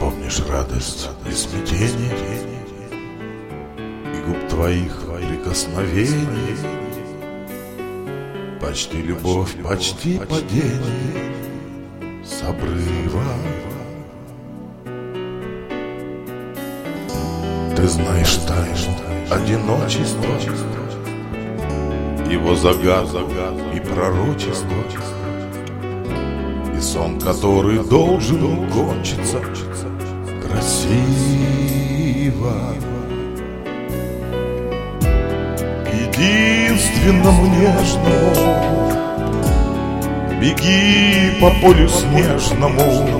помнишь радость и И губ твоих прикосновений? Почти любовь, почти падение С обрыва. Ты знаешь тайну одиночества Его загад и пророчество И сон, который должен кончиться Красиво Единственному нежному Беги по полю снежному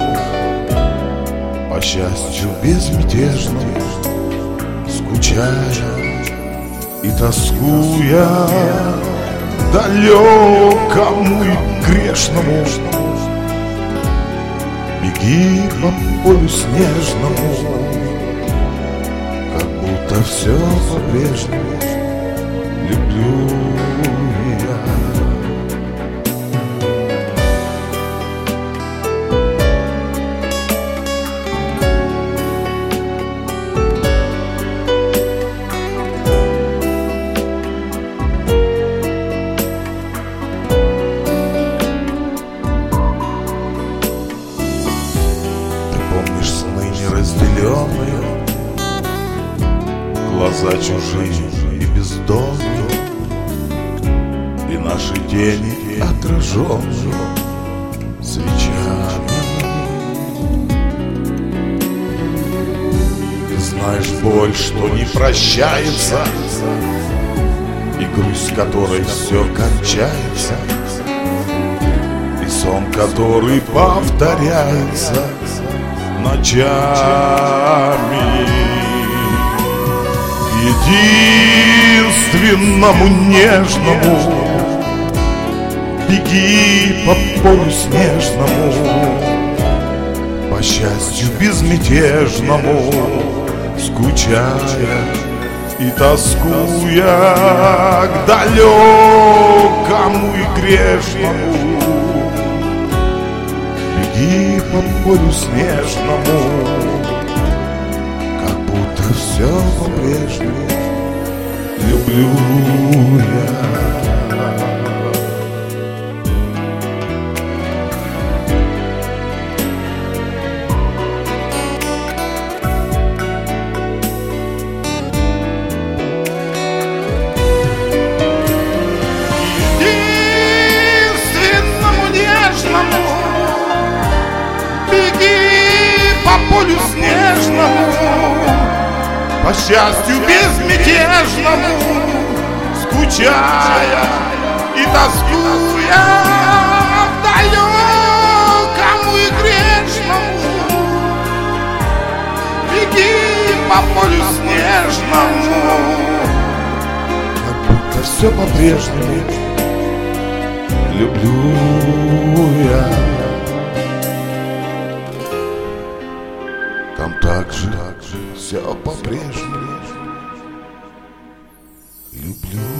По счастью безмятежному скучая и тоскуя далекому и грешному. Беги по полю снежному Как будто все по-прежнему Глаза чужие и бездомные И наши тени отраженные Свечами. Знаешь боль, что не прощается И грусть, которой все кончается И сон, который повторяется ночами Единственному нежному. Беги по полю снежному По счастью безмятежному Скучая и тоскуя К далекому и грешному. Беги по полю снежному Как будто все по-прежнему Люблю я По счастью безмятежному Скучая и тоскуя Далекому и грешному. Беги по полю снежному. Как будто все по-прежнему Люблю я Там так же, так же все по-прежнему. Люблю.